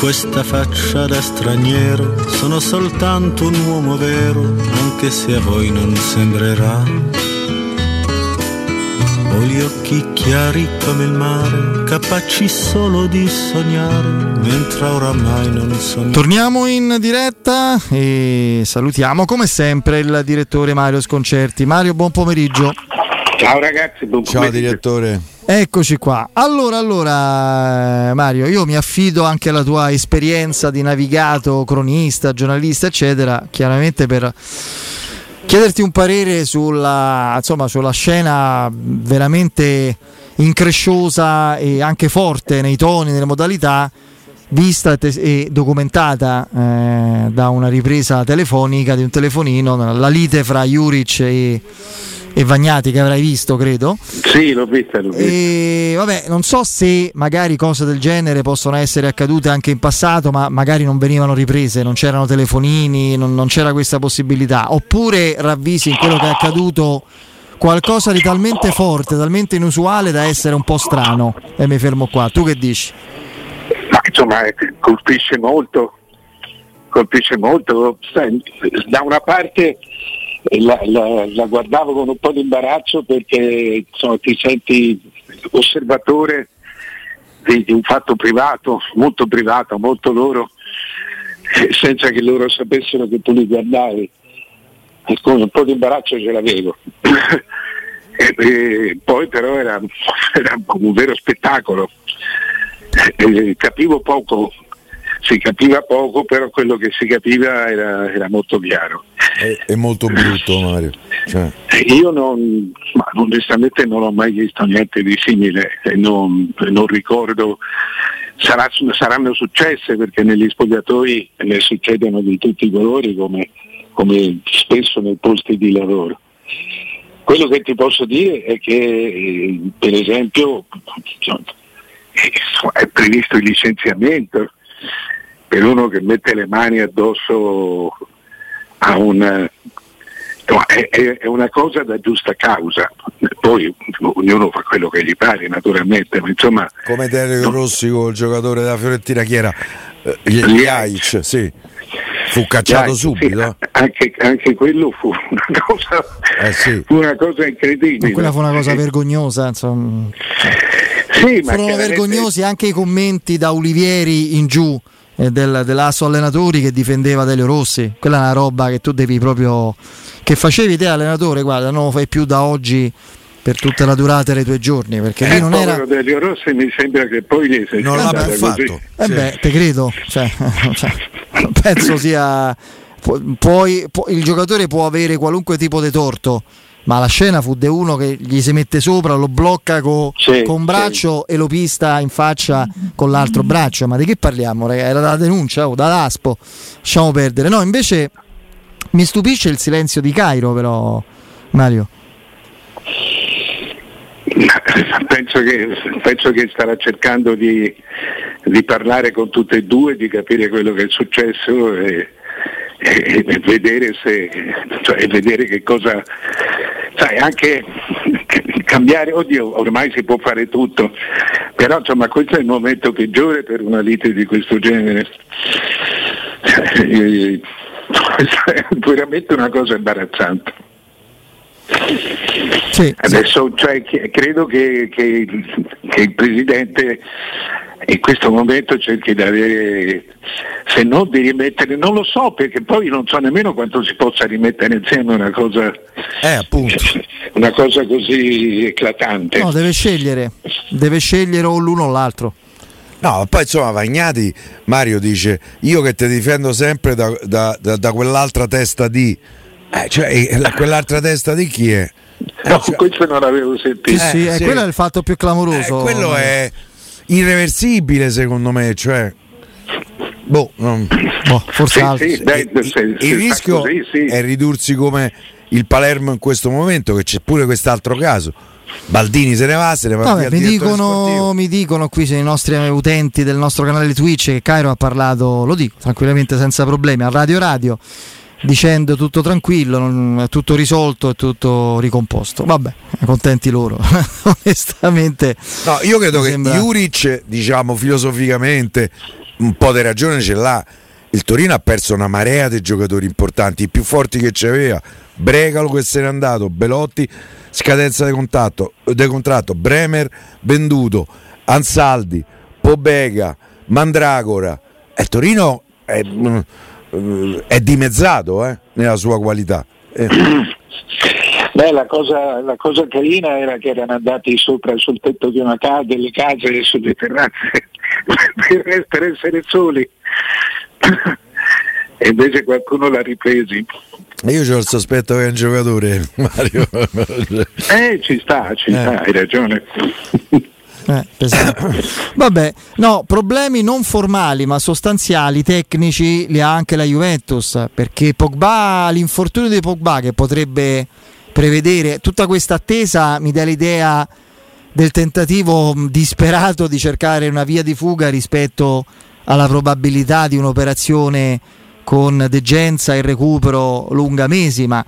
questa faccia da straniero, sono soltanto un uomo vero, anche se a voi non sembrerà. Ho gli occhi chiari come il mare, capaci solo di sognare, mentre oramai non sono. Torniamo in diretta e salutiamo come sempre il direttore Mario Sconcerti. Mario, buon pomeriggio. Ciao ragazzi, buon Ciao pomeriggio. direttore. Eccoci qua. Allora, allora, Mario, io mi affido anche alla tua esperienza di navigato, cronista, giornalista, eccetera, chiaramente per chiederti un parere sulla, insomma, sulla scena veramente incresciosa e anche forte nei toni, nelle modalità, vista e e documentata eh, da una ripresa telefonica di un telefonino, la lite fra Juric e, e Vagnati che avrai visto, credo. Sì, l'ho vista, l'ho vista. E vabbè, non so se magari cose del genere possono essere accadute anche in passato, ma magari non venivano riprese, non c'erano telefonini, non, non c'era questa possibilità. Oppure ravvisi in quello che è accaduto qualcosa di talmente forte, talmente inusuale da essere un po' strano. E mi fermo qua. Tu che dici? Ma insomma colpisce molto, colpisce molto. Da una parte la, la- la guardavo con un po' di imbarazzo perché insomma, ti senti osservatore di, di un fatto privato, molto privato, molto loro, eh, senza che loro sapessero che tu li guardavi. E con un po' di imbarazzo ce l'avevo. E- e poi però era, era un vero spettacolo. Eh, capivo poco, si capiva poco, però quello che si capiva era, era molto chiaro. È, è molto brutto Mario. Cioè, Io non, ma onestamente non ho mai visto niente di simile non, non ricordo, sarà- saranno successe perché negli spogliatoi ne succedono di tutti i colori come, come spesso nei posti di lavoro. Quello che ti posso dire è che eh, per esempio è previsto il licenziamento per uno che mette le mani addosso a un No, è, è- una cosa da giusta causa, poi ognuno fa quello che gli pare naturalmente, ma insomma come Dario No. Rossi con il giocatore della Fiorentina chi era? Eh, Gli- gli Aic, sì. Fu cacciato dai, subito. sì, anche, anche quello fu una cosa, Eh sì. fu una cosa incredibile. Quella fu una cosa vergognosa, insomma. Sì, ma Furono vergognosi anche i commenti da Olivieri in giù eh, del, dell'asso allenatori che difendeva Delio Rossi. Quella è una roba che tu devi proprio. che facevi te allenatore, guarda, non lo fai più da oggi per tutta la durata dei tuoi giorni, perché Eh, lì non era. Delio Rossi mi sembra che poi gli sia Non l'ha così. fatto. Eh Sì. beh, te credo. Cioè, cioè, penso sia. pu- Poi, pu- il giocatore può avere qualunque tipo di torto, ma la scena fu di uno che gli si mette sopra, lo blocca co- Sì, con un braccio e lo pista in faccia con l'altro braccio. Ma di che parliamo, raga? Era da denuncia, oh, da Laspo. Lasciamo perdere. No, invece mi stupisce il silenzio di Cairo, però, Mario. Penso che, penso che starà cercando di, di parlare con tutte e due, di capire quello che è successo e, e- e vedere, se, cioè, vedere che cosa. Sai, anche cambiare, oddio, ormai si può fare tutto, però insomma questo è il momento peggiore per una lite di questo genere. È veramente una cosa imbarazzante. Sì, sì. Adesso cioè, che- credo che, che- che il Presidente in questo momento cerchi di avere, se non di rimettere, non lo so perché poi non so nemmeno quanto si possa rimettere insieme una cosa, Eh, appunto. una cosa così eclatante. No, deve scegliere. Deve scegliere o l'uno o l'altro. No, poi insomma Vagnati, Mario dice, io che ti difendo sempre da, da- da- da quell'altra testa di... Eh, cioè, eh, la- quell'altra testa di chi è? No, cioè- questo non l'avevo sentito. Sì, sì, Eh, eh, sì. quello è il fatto più Eh, clamoroso. quello è irreversibile secondo me, cioè... Boh, non- Boh, forse Sì, altro. sì, beh, il, se- il se rischio così, sì. è ridursi come il Palermo in questo momento, che c'è pure quest'altro caso. Baldini se ne va, se ne va Vabbè, mi dicono, mi dicono qui i nostri utenti del nostro canale Twitch che Cairo ha parlato, lo dico tranquillamente senza problemi, a Radio Radio, dicendo tutto tranquillo, non- è tutto risolto, è tutto ricomposto. Vabbè, contenti loro. Onestamente, No, io credo che sembra- Juric, diciamo filosoficamente, un po' di ragione ce l'ha. Il Torino ha perso una marea di giocatori importanti, i più forti che c'aveva. Bregalo che se n'è andato, Belotti, scadenza di, contatto, contratto, Bremer venduto, Ansaldi, Pobega, Mandragora. E Torino è, è dimezzato eh, nella sua qualità. Eh. Beh, la cosa, la cosa, carina era che erano andati sopra sul tetto di una casa, delle case e sulle terrazze per essere soli. e invece qualcuno l'ha ripresi. Io ho il sospetto che è un giocatore, Mario. eh, ci sta, ci eh. sta, hai ragione. Eh, Vabbè, no, problemi non formali ma sostanziali, tecnici li ha anche la Juventus perché Pogba, l'infortunio di Pogba che potrebbe prevedere tutta questa attesa mi dà l'idea del tentativo disperato di cercare una via di fuga rispetto alla probabilità di un'operazione con degenza e recupero lunga mesi, ma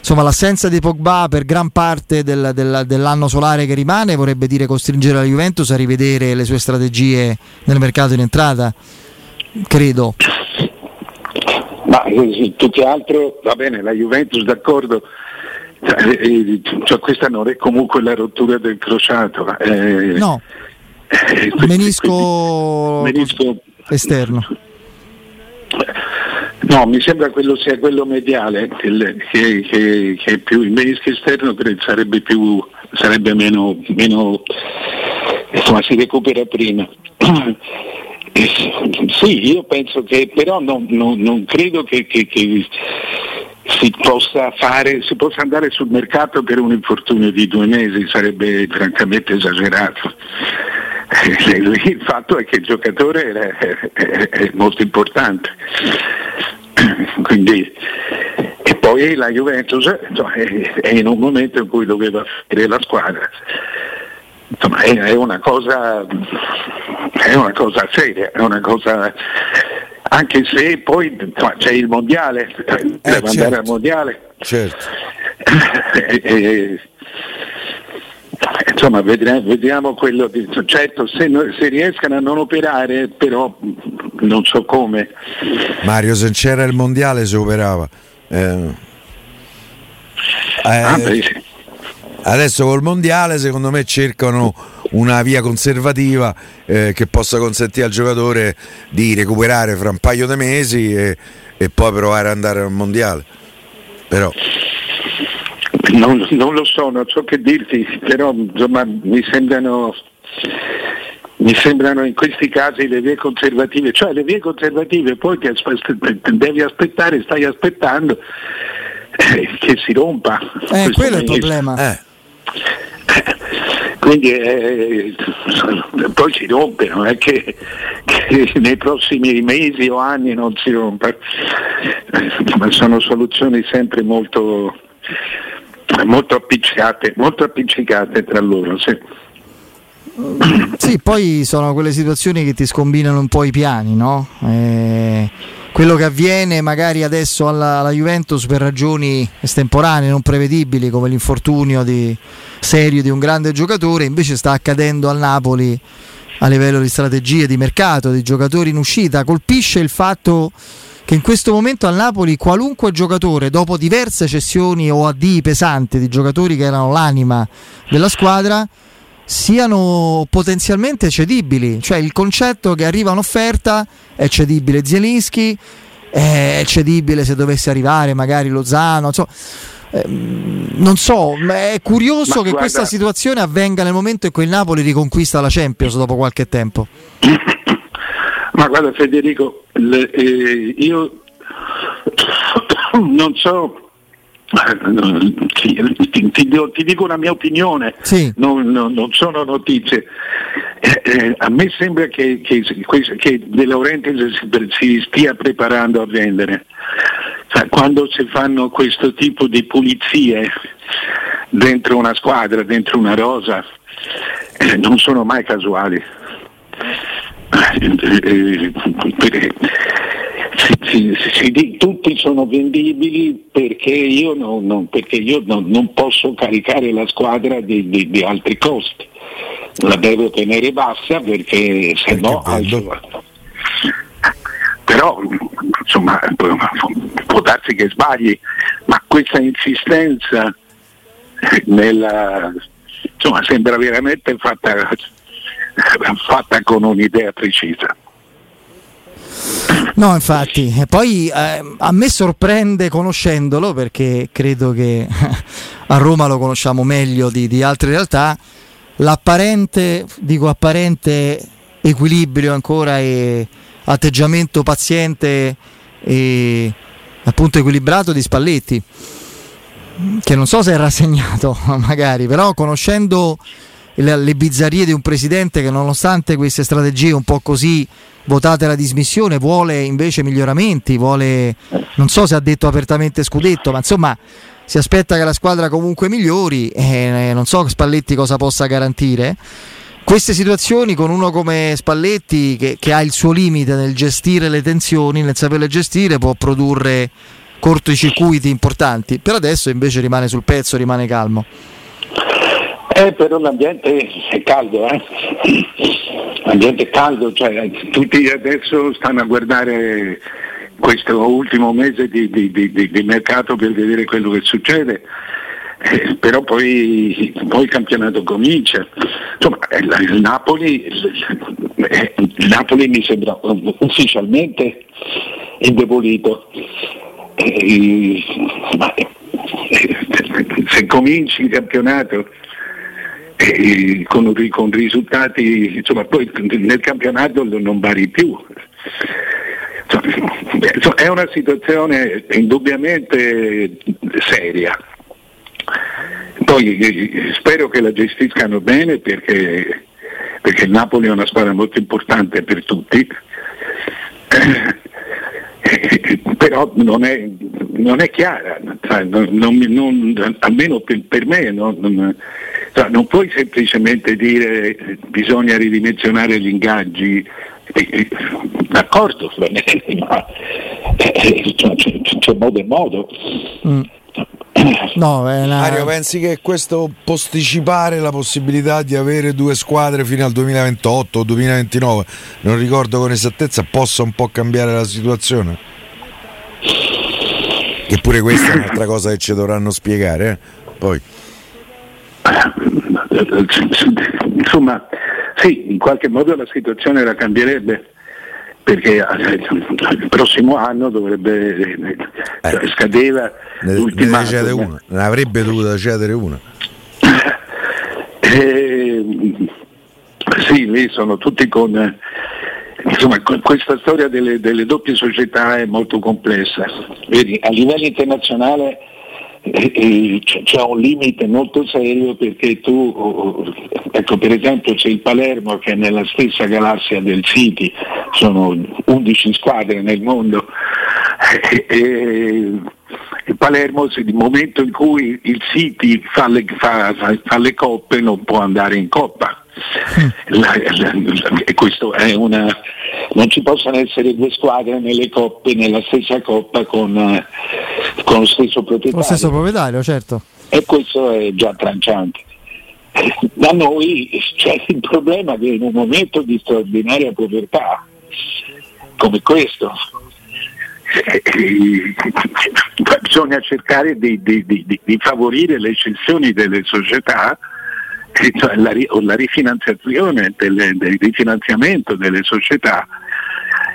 insomma l'assenza di Pogba per gran parte del, del, dell'anno solare che rimane vorrebbe dire costringere la Juventus a rivedere le sue strategie nel mercato in entrata, credo. Ma eh, più che altro va bene, la Juventus d'accordo, eh, cioè, questa non è comunque la rottura del crociato. Eh, no, eh, menisco, menisco esterno. No, mi sembra quello sia quello mediale, che, che, che, che più, il menisco esterno sarebbe, più, sarebbe meno, meno insomma si recupera prima. sì, io penso che però non, non, non credo che, si possa, fare, si possa andare sul mercato per un infortunio di due mesi, sarebbe francamente esagerato. Il fatto è che il giocatore è, è, è molto importante. Quindi, e poi la Juventus insomma, è, in un momento in cui doveva fare la squadra. Insomma, è, una cosa, è una cosa seria, è una cosa anche se poi insomma, c'è il mondiale, eh, deve certo. andare al mondiale. Certo. e, e, insomma vediamo, vediamo, quello di, certo se, se, riescano a non operare però non so come. Mario se c'era il mondiale si operava. Eh, ah, eh, adesso col mondiale secondo me cercano una via conservativa eh, che possa consentire al giocatore di recuperare fra un paio di mesi e, e poi provare ad andare al mondiale. Però non, non, lo so, non so che dirti, però insomma, mi sembrano mi sembrano in questi casi le vie conservative, cioè le vie conservative poi ti aspe- devi aspettare, stai aspettando eh, che si rompa. Eh, quello è il problema. Eh. Quindi eh, poi si rompe, non è che, che, nei prossimi mesi o anni non si rompa, ma sono soluzioni sempre molto molto appiccicate, molto appiccicate tra loro. Sì. sì. poi sono quelle situazioni che ti scombinano un po' i piani, no? Eh, quello che avviene magari adesso alla, alla, Juventus per ragioni estemporanee, non prevedibili, come l'infortunio di, serio di un grande giocatore, invece sta accadendo al Napoli a livello di strategie, di mercato, di giocatori in uscita. Colpisce il fatto che in questo momento al Napoli qualunque giocatore, dopo diverse cessioni o addii pesanti di giocatori che erano l'anima della squadra, siano potenzialmente cedibili. Cioè il concetto che arriva un'offerta è cedibile Zielinski, è cedibile se dovesse arrivare magari Lozano, insomma, ehm, non so, è curioso Ma che guarda, questa situazione avvenga nel momento in cui il Napoli riconquista la Champions dopo qualche tempo. Ma guarda Federico, le, eh, io non so, ti, ti, ti, dico una mia opinione, sì. non, non, non, sono notizie. Eh, eh, a me sembra che, che, che De Laurentiis si, si, stia preparando a vendere. Cioè, quando si fanno questo tipo di pulizie dentro una squadra, dentro una rosa, eh, non sono mai casuali si, si, tutti sono vendibili perché io, non, non, perché io non, non, posso caricare la squadra di, di, di, altri costi. La devo tenere bassa perché se no però insomma può darsi che sbagli, ma questa insistenza nella, insomma, sembra veramente fatta, fatta con un'idea precisa. No, infatti, poi eh, a me sorprende conoscendolo perché credo che a Roma lo conosciamo meglio di, di altre realtà, l'apparente, dico apparente equilibrio ancora e atteggiamento paziente e appunto equilibrato di Spalletti che non so se è rassegnato magari però conoscendo le, le bizzarrie di un presidente che nonostante queste strategie un po' così votate alla dismissione vuole invece miglioramenti vuole non so se ha detto apertamente scudetto ma insomma si aspetta che la squadra comunque migliori e non so Spalletti cosa possa garantire queste situazioni con uno come Spalletti che, che, ha il suo limite nel gestire le tensioni, nel saperle gestire, può produrre cortocircuiti importanti. Per adesso invece rimane sul pezzo, rimane calmo. Eh, però l'ambiente è caldo, eh? L'ambiente è caldo, cioè tutti adesso stanno a guardare questo ultimo mese di, di, di, di mercato per vedere quello che succede eh, però poi, poi, il campionato comincia. Insomma, eh, il Napoli, eh, il Napoli mi sembra ufficialmente indebolito. Eh, ma, se cominci il campionato eh, con, con, risultati, insomma, poi nel campionato non vari più. Insomma, è una situazione indubbiamente seria. Poi eh, spero che la gestiscano bene perché, perché il Napoli è una squadra molto importante per tutti, eh, però non è, non è chiara, cioè, non, non, almeno per, per me non, cioè, non, puoi semplicemente dire bisogna ridimensionare gli ingaggi, eh, d'accordo, ma c'è, c'è modo e modo. Mm. No, una... Mario, pensi che questo posticipare la possibilità di avere due squadre fino al 2028 o 2029, non ricordo con esattezza, possa un po' cambiare la situazione? Eppure questa è un'altra cosa che ci dovranno spiegare, eh? Poi. Insomma, sì, in qualche modo la situazione la cambierebbe perché eh, il prossimo anno dovrebbe eh, eh, scadeva ne, l'ultima ne, una. ne avrebbe dovuto cedere una eh, sì lì sono tutti con insomma questa storia delle, delle doppie società è molto complessa vedi a livello internazionale c'è un limite molto serio perché tu, ecco per esempio c'è il Palermo che è nella stessa galassia del City, sono 11 squadre nel mondo e, e il Palermo nel momento in cui il City fa le, fa, fa le coppe non può andare in coppa. La, la, la, e questo è una, non ci possono essere due squadre nelle coppe, nella stessa coppa con, con lo stesso proprietario. Lo stesso proprietario, certo. E questo è già tranciante. Da noi c'è il problema che in un momento di straordinaria povertà come questo bisogna cercare di, di, di, di, favorire le eccezioni delle società cioè la, la rifinanziazione, del, del rifinanziamento delle società.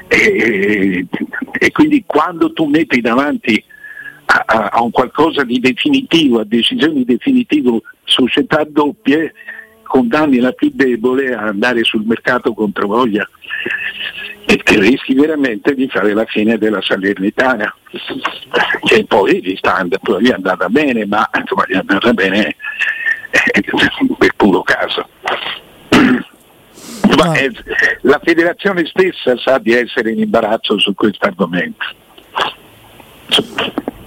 E, e, quindi quando tu metti davanti a, a, a, un qualcosa di definitivo, a decisioni definitive, società doppie, condanni la più debole a andare sul mercato contro voglia. E rischi veramente di fare la fine della Salernitana. Che poi gli, sta, poi è andata bene ma insomma gli è andata bene per puro caso. Ma è, la federazione stessa sa di essere in imbarazzo su questo argomento.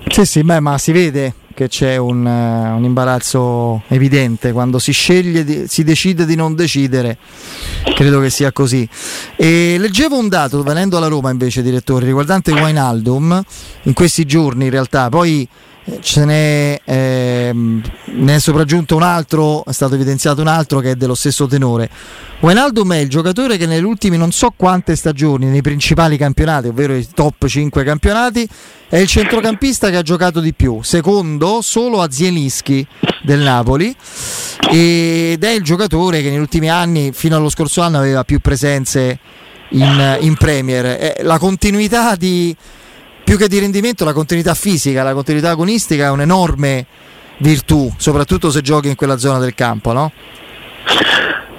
Sì, sì, beh, ma si vede che c'è un, uh, un imbarazzo evidente quando si sceglie, di, si decide di non decidere. Credo che sia così. E leggevo un dato venendo alla Roma invece, direttore, riguardante Wijnaldum in questi giorni in realtà. Poi ce n'è, ehm, ne è sopraggiunto un altro, è stato evidenziato un altro che è dello stesso tenore. Wijnaldum è il giocatore che nelle ultime non so quante stagioni, nei principali campionati, ovvero i top 5 campionati, è il centrocampista che ha giocato di più, secondo solo a Zielinski del Napoli ed è il giocatore che negli ultimi anni, fino allo scorso anno, aveva più presenze in, in Premier. la continuità di più che di rendimento, la continuità fisica, la continuità agonistica è un'enorme virtù, soprattutto se giochi in quella zona del campo, no?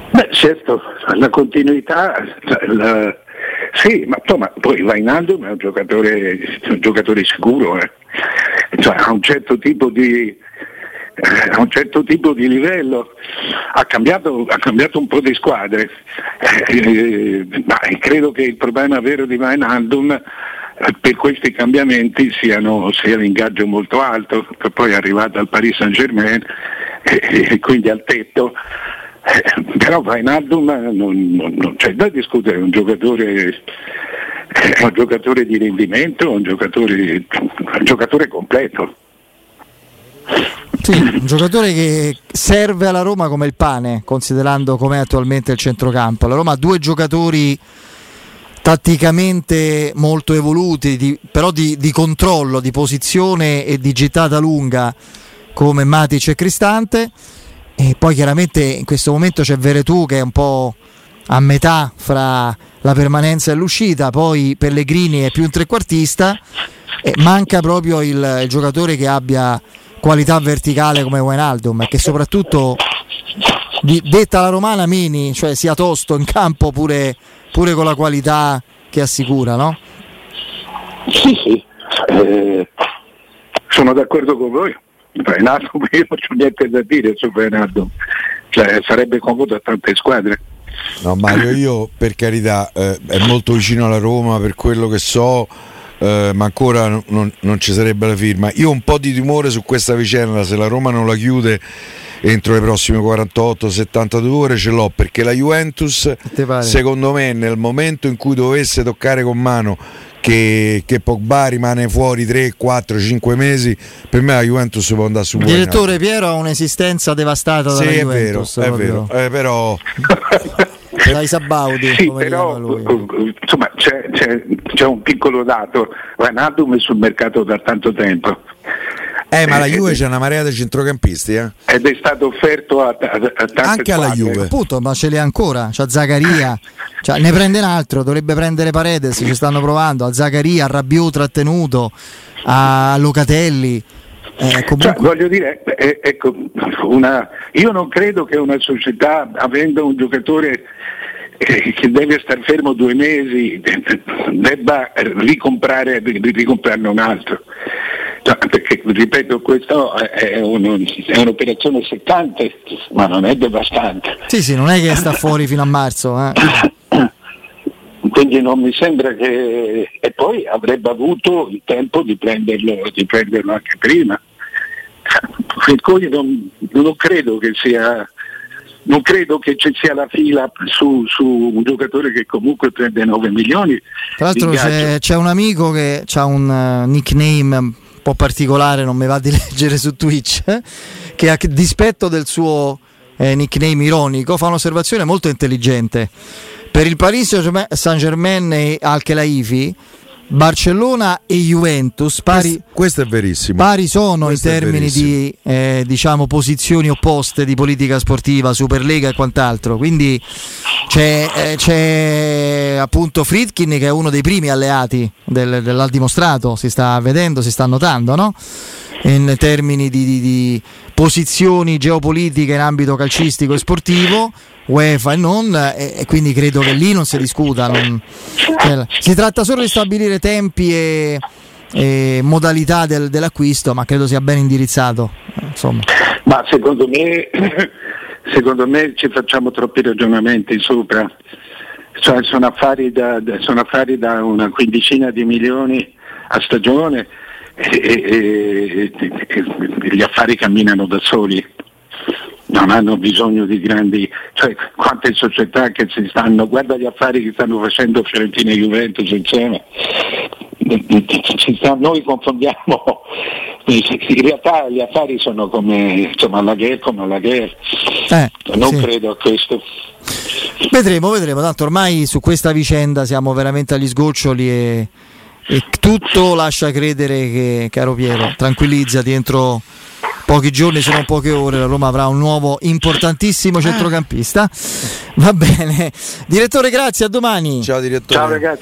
Beh, certo, la continuità, la, la, sì, ma insomma, poi Vainaldo è un giocatore, un giocatore sicuro, eh. cioè, ha un certo di, eh, a un certo tipo di livello, ha cambiato, ha cambiato un po' di squadre, eh, ma credo che il problema vero di Vainaldum per questi cambiamenti siano, sia l'ingaggio molto alto, che poi è arrivato al Paris Saint Germain e, e quindi al tetto. Eh, però Vainaldum non, non, non, c'è da discutere, è un giocatore, è un giocatore di rendimento, un giocatore, un giocatore completo. Sì, un giocatore che serve alla Roma come il pane, considerando com'è attualmente il centrocampo. La Roma ha due giocatori tatticamente molto evoluti, di, però di, di, controllo, di posizione e di gittata lunga come Matic e Cristante. E poi chiaramente in questo momento c'è Veretù che è un po' a metà fra la permanenza e l'uscita, poi Pellegrini è più un trequartista e manca proprio il, il giocatore che abbia qualità verticale come Wijnaldum e che soprattutto detta la romana mini, cioè sia tosto in campo pure pure con la qualità che assicura, no? Sì, sì, eh, sono d'accordo con voi. Renato, io non ho niente da dire su Renato, cioè, sarebbe comodo a tante squadre. No Mario, io per carità eh, è molto vicino alla Roma per quello che so, eh, ma ancora non, non, ci sarebbe la firma. Io ho un po' di timore su questa vicenda, se la Roma non la chiude entro le prossime 48-72 ore ce l'ho perché la Juventus secondo me nel momento in cui dovesse toccare con mano che, che Pogba rimane fuori 3, 4, 5 mesi per me la Juventus può andare su il direttore Piero ha un'esistenza devastata sì, dalla è Juventus vero, è vero. eh, però dai Sabaudi sì, però, insomma c'è, c'è, c'è, un piccolo dato. Vanadum è sul mercato da tanto tempo eh, ma la eh, Juve c'è una marea di centrocampisti, eh? Ed è stato offerto a, a, a tante Anche alla Juve. Appunto, ma ce l'ha ancora. C'ha Zaccaria, cioè, ne prende un altro, dovrebbe prendere Paredes, ci stanno provando. A Zaccaria, a Rabiot trattenuto, a Locatelli. Eh, comunque... cioè, voglio dire, eh, ecco, una... io non credo che una società, avendo un giocatore eh, che deve stare fermo due mesi, debba ricomprare, ricomprarne un altro. Perché ripeto, questo è, un, è, un'operazione seccante, ma non è devastante. Sì, sì, non è che sta fuori fino a marzo. Eh. Quindi non mi sembra che. E poi avrebbe avuto il tempo di prenderlo, di prenderlo anche prima. Per cui non, non credo che sia non credo che ci sia la fila su, su, un giocatore che comunque prende 9 milioni. Tra l'altro c'è, c'è, un amico che ha un uh, nickname po' particolare, non mi va di leggere su Twitch, eh, che a dispetto del suo eh, nickname ironico fa un'osservazione molto intelligente. Per il Paris Saint-Germain e Al-Khelaifi Barcellona e Juventus pari, questo, questo è verissimo. pari sono questo in termini di eh, diciamo, posizioni opposte di politica sportiva, Superlega e quant'altro. Quindi c'è, eh, c'è appunto Fritkin che è uno dei primi alleati del, dell'ha dimostrato, si sta vedendo, si sta notando, no? In termini di, di, di posizioni geopolitiche in ambito calcistico e sportivo UEFA e non, e, e, quindi credo che lì non si discuta. Non, cioè, si tratta solo di stabilire tempi e, e modalità del, dell'acquisto, ma credo sia ben indirizzato. Insomma. Ma secondo me, secondo me ci facciamo troppi ragionamenti sopra. Cioè, sono, affari da, sono affari da una quindicina di milioni a stagione e, e, e gli affari camminano da soli non hanno bisogno di grandi, cioè quante società che si stanno, guarda gli affari che stanno facendo Fiorentina e Juventus insieme, noi confondiamo in realtà gli affari sono come insomma la guerra come la guerra Eh, non sì. credo a questo Vedremo, vedremo. Tanto ormai su questa vicenda siamo veramente agli sgoccioli e, e tutto lascia credere che, caro Piero, tranquillizzati, entro pochi giorni, se non poche ore, la Roma avrà un nuovo importantissimo centrocampista. Va bene. Direttore, grazie, a domani. Ciao direttore. ciao ragazzi